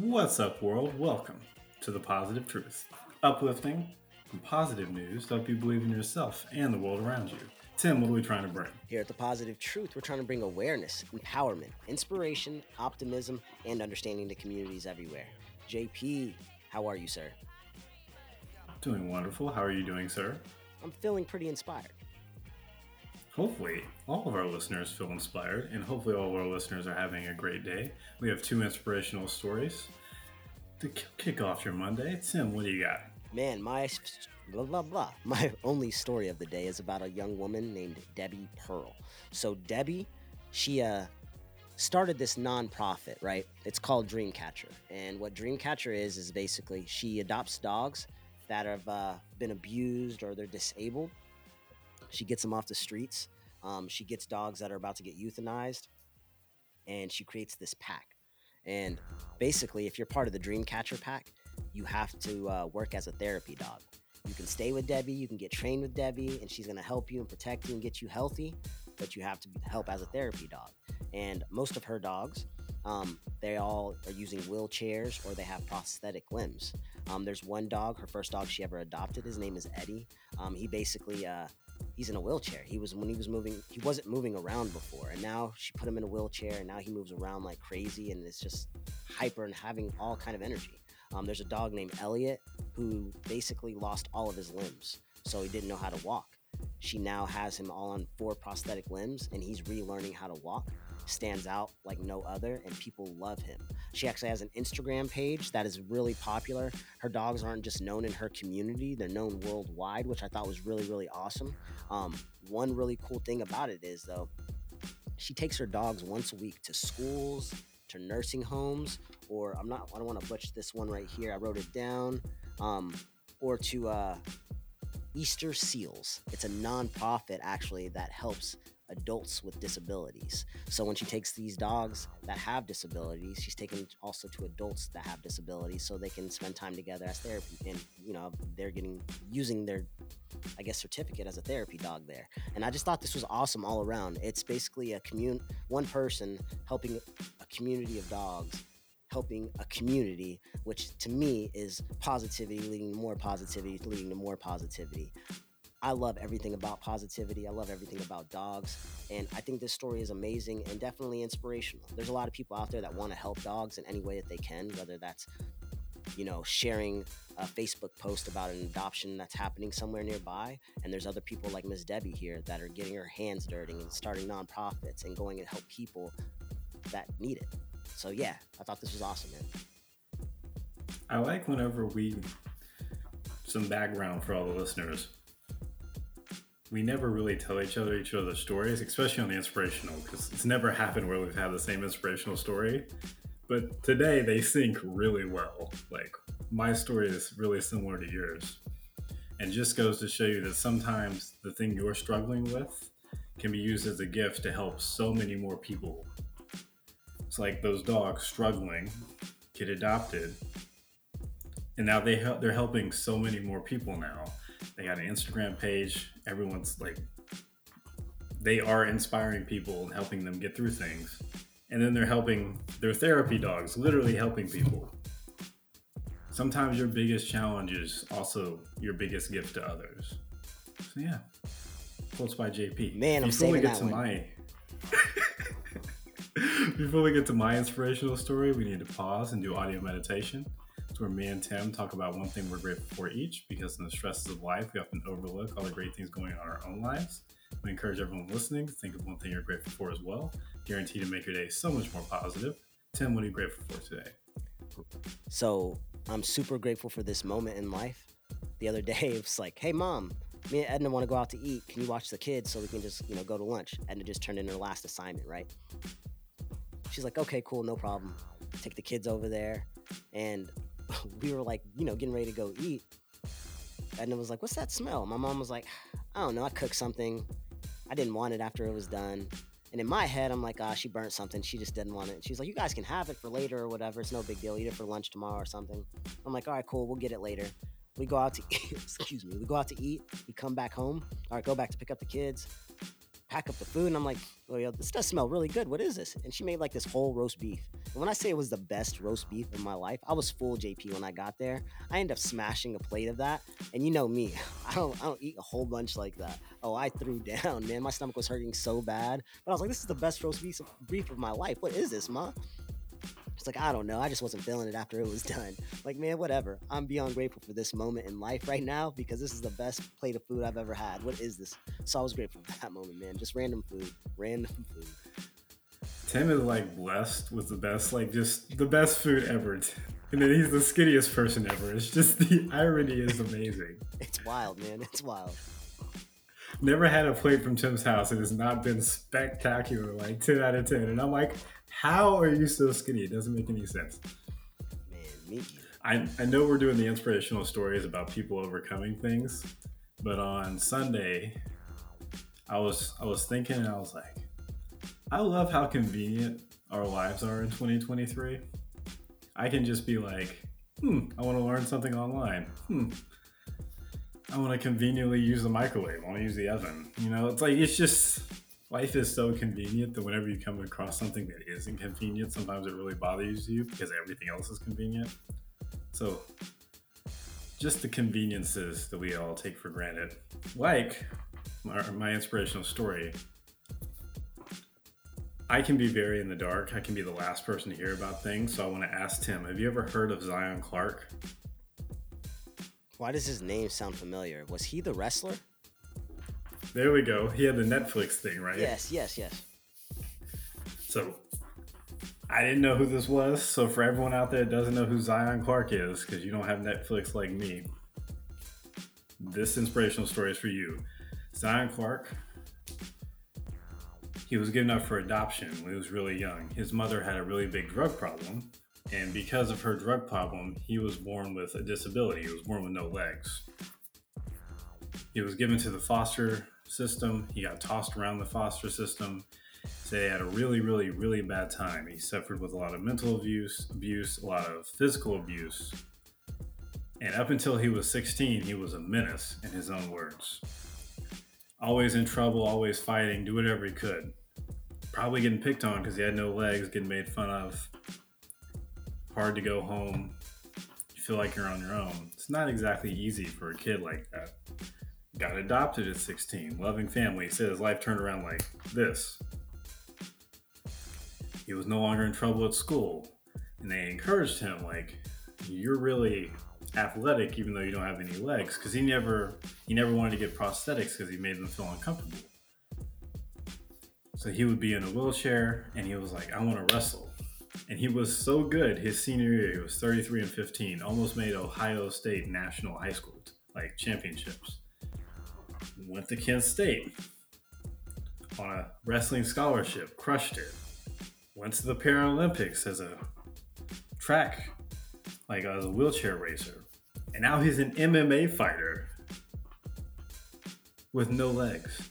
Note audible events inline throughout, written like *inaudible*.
What's up, world? Welcome to the Positive Truth. Uplifting and positive news to help you believe in yourself and the world around you. Tim, what are we trying to bring? Here at The Positive Truth, we're trying to bring awareness, empowerment, inspiration, optimism, and understanding to communities everywhere. JP, how are you, sir? Doing wonderful. How are you doing, sir? I'm feeling pretty inspired. Hopefully, all of our listeners feel inspired, and hopefully, all of our listeners are having a great day. We have two inspirational stories to kick off your Monday. Tim, what do you got? Man, my blah blah blah. *laughs* My only story of the day is about a young woman named Debbie Pearl. So Debbie, she uh started this nonprofit, right? It's called Dreamcatcher. And what Dreamcatcher is is basically she adopts dogs that have uh, been abused or they're disabled she gets them off the streets. Um, she gets dogs that are about to get euthanized, and she creates this pack. And basically, if you're part of the Dreamcatcher pack, you have to uh, work as a therapy dog. You can stay with Debbie, you can get trained with Debbie, and she's gonna help you and protect you and get you healthy. But you have to help as a therapy dog. And most of her dogs, um, they all are using wheelchairs or they have prosthetic limbs. Um, there's one dog, her first dog she ever adopted. His name is Eddie. Um, he basically uh, he's in a wheelchair. He was when he was moving, he wasn't moving around before, and now she put him in a wheelchair, and now he moves around like crazy, and it's just hyper and having all kind of energy. Um, there's a dog named Elliot who basically lost all of his limbs, so he didn't know how to walk. She now has him all on four prosthetic limbs, and he's relearning how to walk stands out like no other and people love him. She actually has an Instagram page that is really popular. Her dogs aren't just known in her community, they're known worldwide, which I thought was really, really awesome. Um, one really cool thing about it is, though, she takes her dogs once a week to schools, to nursing homes, or I'm not, I don't want to butcher this one right here. I wrote it down. Um, or to uh, Easter Seals. It's a nonprofit actually that helps adults with disabilities. So when she takes these dogs that have disabilities, she's taking also to adults that have disabilities so they can spend time together as therapy and you know, they're getting using their I guess certificate as a therapy dog there. And I just thought this was awesome all around. It's basically a commune one person helping a community of dogs helping a community, which to me is positivity leading to more positivity, leading to more positivity. I love everything about positivity. I love everything about dogs. And I think this story is amazing and definitely inspirational. There's a lot of people out there that want to help dogs in any way that they can, whether that's, you know, sharing a Facebook post about an adoption that's happening somewhere nearby. And there's other people like Miss Debbie here that are getting her hands dirty and starting nonprofits and going and help people that need it. So yeah, I thought this was awesome, man. I like whenever we some background for all the listeners we never really tell each other each other's stories, especially on the inspirational, because it's never happened where we've had the same inspirational story. But today they sync really well. Like my story is really similar to yours. And just goes to show you that sometimes the thing you're struggling with can be used as a gift to help so many more people. It's like those dogs struggling get adopted, and now they help, they're helping so many more people now they got an Instagram page. Everyone's like, they are inspiring people and helping them get through things. And then they're helping their therapy dogs, literally helping people. Sometimes your biggest challenge is also your biggest gift to others. So yeah, quotes by JP. Man, I'm Before saving we get to one. my *laughs* Before we get to my inspirational story, we need to pause and do audio meditation. It's where me and Tim talk about one thing we're grateful for each because in the stresses of life, we often overlook all the great things going on in our own lives. We encourage everyone listening to think of one thing you're grateful for as well, guaranteed to make your day so much more positive. Tim, what are you grateful for today? So I'm super grateful for this moment in life. The other day, *laughs* it was like, hey, mom, me and Edna want to go out to eat. Can you watch the kids so we can just, you know, go to lunch? Edna just turned in her last assignment, right? She's like, okay, cool, no problem. Take the kids over there. And *laughs* we were like, you know, getting ready to go eat. And it was like, what's that smell? My mom was like, I don't know. I cooked something. I didn't want it after it was done. And in my head, I'm like, ah, she burnt something. She just didn't want it. She's like, you guys can have it for later or whatever. It's no big deal. Eat it for lunch tomorrow or something. I'm like, all right, cool. We'll get it later. We go out to eat. *laughs* Excuse me. We go out to eat. We come back home. All right, go back to pick up the kids. Pack up the food, and I'm like, "Oh, yo, this does smell really good. What is this?" And she made like this whole roast beef. And when I say it was the best roast beef in my life, I was full JP when I got there. I ended up smashing a plate of that, and you know me, *laughs* I don't, I don't eat a whole bunch like that. Oh, I threw *laughs* down, man. My stomach was hurting so bad, but I was like, "This is the best roast beef beef of my life. What is this, ma?" It's like, I don't know. I just wasn't feeling it after it was *laughs* done. Like, man, whatever. I'm beyond grateful for this moment in life right now because this is the best plate of food I've ever had. What is this? So I was grateful for that moment, man. Just random food. Random food. Tim is like blessed with the best, like just the best food ever. And then he's the skinniest person ever. It's just the *laughs* irony is amazing. It's wild, man. It's wild. Never had a plate from Tim's house. It has not been spectacular, like 10 out of 10. And I'm like, how are you so skinny? It doesn't make any sense. Man, me I, I know we're doing the inspirational stories about people overcoming things, but on Sunday, I was I was thinking and I was like, I love how convenient our lives are in 2023. I can just be like, hmm, I want to learn something online. Hmm. I want to conveniently use the microwave. I want to use the oven. You know, it's like it's just life is so convenient that whenever you come across something that isn't convenient, sometimes it really bothers you because everything else is convenient. So, just the conveniences that we all take for granted. Like my, my inspirational story, I can be very in the dark. I can be the last person to hear about things. So, I want to ask Tim have you ever heard of Zion Clark? Why does his name sound familiar? Was he the wrestler? There we go. He had the Netflix thing, right? Yes, yes, yes. So I didn't know who this was. So for everyone out there that doesn't know who Zion Clark is, because you don't have Netflix like me, this inspirational story is for you. Zion Clark, he was given up for adoption when he was really young. His mother had a really big drug problem, and because of her drug problem, he was born with a disability. He was born with no legs. He was given to the foster system. He got tossed around the foster system. So he had a really, really, really bad time. He suffered with a lot of mental abuse, abuse, a lot of physical abuse. And up until he was 16, he was a menace, in his own words. Always in trouble, always fighting, do whatever he could. Probably getting picked on because he had no legs, getting made fun of. Hard to go home. You feel like you're on your own. It's not exactly easy for a kid like that got adopted at 16, loving family. His life turned around like this. He was no longer in trouble at school, and they encouraged him like, "You're really athletic, even though you don't have any legs," because he never he never wanted to get prosthetics because he made them feel uncomfortable. So he would be in a wheelchair, and he was like, "I want to wrestle." And he was so good his senior year, he was 33 and 15, almost made Ohio State national high school like championships went to Kent State on a wrestling scholarship, crushed it. Went to the Paralympics as a track, like as a wheelchair racer. And now he's an MMA fighter with no legs.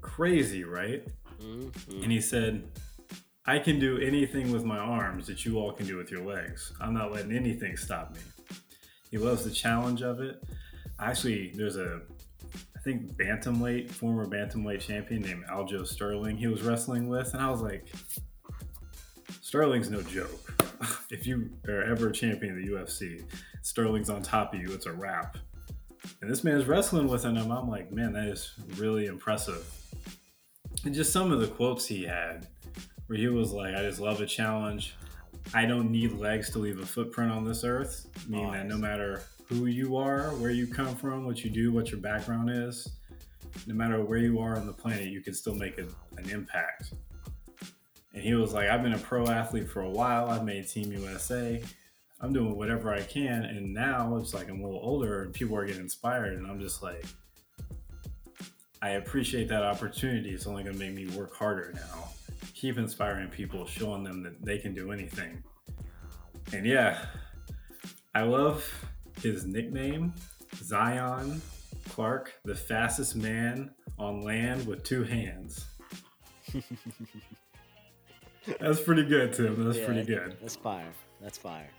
Crazy, right? Mm-hmm. And he said, I can do anything with my arms that you all can do with your legs. I'm not letting anything stop me. He loves the challenge of it. Actually, there's a I think bantamweight, former bantamweight champion named Aljo Sterling, he was wrestling with, and I was like, Sterling's no joke. *laughs* if you are ever a champion of the UFC, Sterling's on top of you. It's a wrap. And this man's wrestling with him. I'm like, man, that is really impressive. And just some of the quotes he had, where he was like, I just love a challenge. I don't need legs to leave a footprint on this earth. Meaning that no matter who you are, where you come from, what you do, what your background is, no matter where you are on the planet, you can still make a, an impact. And he was like, I've been a pro athlete for a while. I've made Team USA. I'm doing whatever I can. And now it's like I'm a little older and people are getting inspired. And I'm just like, I appreciate that opportunity. It's only going to make me work harder now. Keep inspiring people, showing them that they can do anything. And yeah, I love his nickname, Zion Clark, the fastest man on land with two hands. *laughs* That's pretty good, Tim. That's yeah, pretty good. That's fire. That's fire.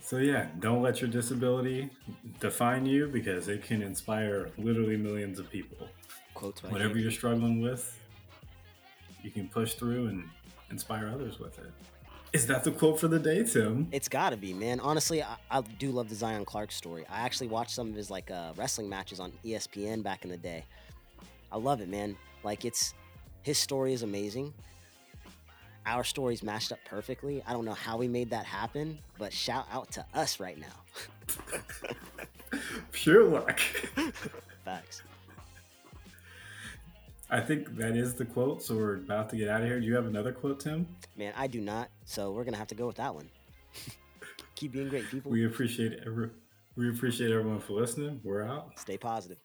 So yeah, don't let your disability define you because it can inspire literally millions of people. Quotes Whatever you're struggling with, you can push through and inspire others with it. Is that the quote for the day, Tim? It's got to be, man. Honestly, I, I do love the Zion Clark story. I actually watched some of his like uh, wrestling matches on ESPN back in the day. I love it, man. Like it's his story is amazing. Our stories matched up perfectly. I don't know how we made that happen, but shout out to us right now. *laughs* Pure luck. *laughs* Facts. I think that is the quote, so we're about to get out of here. Do you have another quote, Tim? Man, I do not. So we're gonna have to go with that one. *laughs* Keep being great, people. We appreciate every we appreciate everyone for listening. We're out. Stay positive.